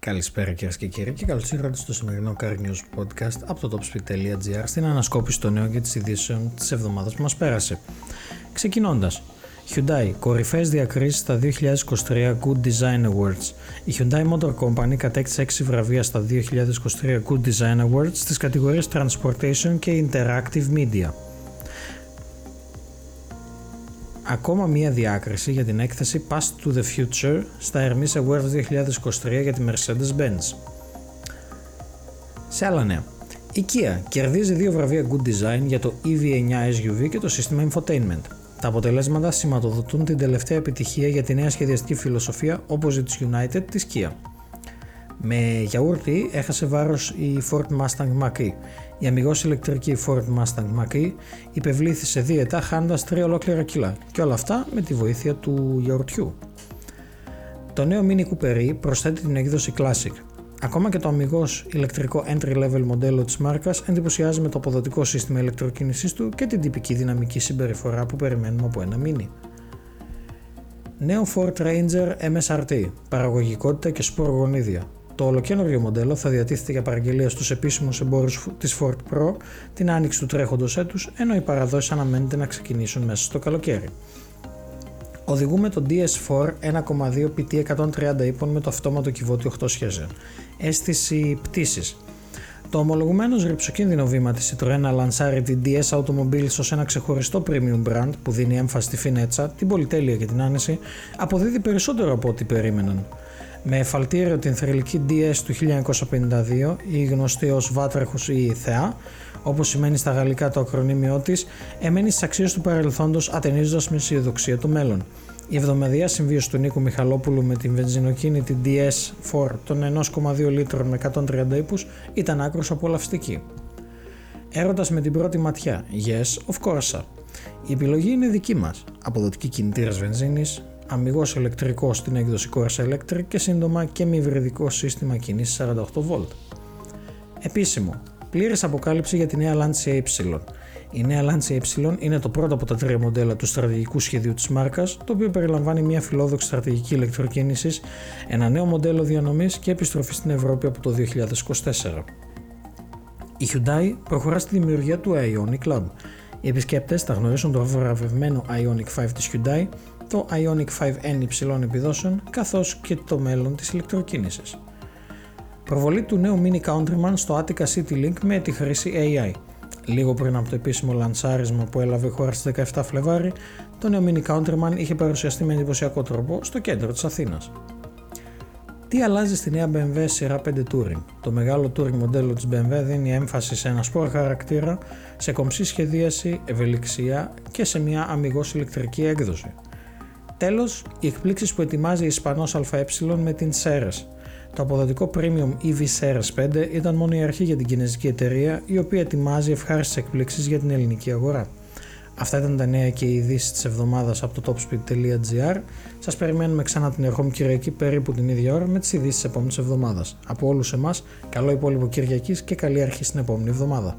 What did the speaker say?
Καλησπέρα κυρίες και κύριοι και καλώς ήρθατε στο σημερινό Car News Podcast από το topspeed.gr στην ανασκόπηση των νέων και της ειδήσεων της εβδομάδας που μας πέρασε. Ξεκινώντας, Hyundai, κορυφαίες διακρίσεις στα 2023 Good Design Awards. Η Hyundai Motor Company κατέκτησε 6 βραβεία στα 2023 Good Design Awards στις κατηγορίες Transportation και Interactive Media. Ακόμα μία διάκριση για την έκθεση Past to the Future στα Hermes Awards 2023 για τη Mercedes-Benz. Σε άλλα νέα, η Kia κερδίζει δύο βραβεία Good Design για το EV9 SUV και το σύστημα Infotainment. Τα αποτελέσματα σηματοδοτούν την τελευταία επιτυχία για τη νέα σχεδιαστική φιλοσοφία Opposites United της Kia. Με γιαούρτι έχασε βάρος η Ford Mustang Mach-E. Η αμυγός ηλεκτρική Ford Mustang Mach-E υπευλήθη σε δίαιτα χάνοντας 3 ολόκληρα κιλά και όλα αυτά με τη βοήθεια του γιαουρτιού. Το νέο Mini Cooper E προσθέτει την έκδοση Classic. Ακόμα και το αμυγός ηλεκτρικό entry-level μοντέλο της μάρκας εντυπωσιάζει με το αποδοτικό σύστημα ηλεκτροκίνησής του και την τυπική δυναμική συμπεριφορά που περιμένουμε από ένα Mini. Νέο Ford Ranger MSRT, παραγωγικότητα και σπορ γονίδια. Το ολοκένουργιο μοντέλο θα διατίθεται για παραγγελία στους επίσημους εμπόρους της Ford Pro την άνοιξη του τρέχοντος έτους, ενώ οι παραδόσεις αναμένεται να ξεκινήσουν μέσα στο καλοκαίρι. Οδηγούμε το DS4 1.2 PT 130 ύπων με το αυτόματο κυβότιο 8 σχέζεων. Αίσθηση πτήσης. Το ομολογουμένως ρηψοκίνδυνο βήμα της Citroën να λανσάρει την DS Automobiles ως ένα ξεχωριστό premium brand που δίνει έμφαση στη φινέτσα, την πολυτέλεια και την άνεση, αποδίδει περισσότερο από ό,τι περίμεναν. Με εφαλτήριο την θρηλυκή DS του 1952, η γνωστή ως Βάτραχος ή η Θεά, όπως σημαίνει στα γαλλικά το ακρονίμιό της, εμένει στις αξίες του παρελθόντος ατενίζοντας με αισιοδοξία το μέλλον. Η εβδομαδιαία συμβίωση του Νίκου Μιχαλόπουλου με την βενζινοκίνητη DS4 των 1,2 λίτρων με 130 ύπους ήταν άκρως απολαυστική. Έρωτας με την πρώτη ματιά, yes, of course. Η επιλογή είναι δική μας. Αποδοτική κινητήρας βενζίνης, αμυγός ηλεκτρικός στην έκδοση Corsa Electric και σύντομα και μη υβριδικό σύστημα κίνησης 48V. Επίσημο, πλήρης αποκάλυψη για τη νέα Lancia Y. Η νέα Lancia Y είναι το πρώτο από τα τρία μοντέλα του στρατηγικού σχεδίου της μάρκας, το οποίο περιλαμβάνει μια φιλόδοξη στρατηγική ηλεκτροκίνησης, ένα νέο μοντέλο διανομής και επιστροφή στην Ευρώπη από το 2024. Η Hyundai προχωρά στη δημιουργία του Ionic Lab. Οι επισκέπτες θα γνωρίσουν το βραβευμένο Ionic 5 της Hyundai, το Ionic 5N υψηλών επιδόσεων, καθώς και το μέλλον της ηλεκτροκίνησης. Προβολή του νέου Mini Countryman στο Attica City Link με τη χρήση AI. Λίγο πριν από το επίσημο λανσάρισμα που έλαβε η χώρα στις 17 Φλεβάρι, το νέο Mini Countryman είχε παρουσιαστεί με εντυπωσιακό τρόπο στο κέντρο της Αθήνας. Τι αλλάζει στη νέα BMW σειρά 5 Touring; Το μεγάλο Touring μοντέλο της BMW δίνει έμφαση σε ένα σπορ χαρακτήρα, σε κομψή σχεδίαση, ευελιξία και σε μια αμυγός ηλεκτρική έκδοση. Τέλος, οι εκπλήξεις που ετοιμάζει η Ισπανός ΑΕ με την Ceres. Το αποδοτικό Premium EV Ceres 5 ήταν μόνο η αρχή για την κινέζικη εταιρεία η οποία ετοιμάζει ευχάριστες εκπλήξεις για την ελληνική αγορά. Αυτά ήταν τα νέα και οι ειδήσεις της εβδομάδας από το topspeed.gr. Σας περιμένουμε ξανά την ερχόμενη Κυριακή περίπου την ίδια ώρα με τις ειδήσεις της επόμενης εβδομάδας. Από όλους εμάς, καλό υπόλοιπο Κυριακής και καλή αρχή στην επόμενη εβδομάδα.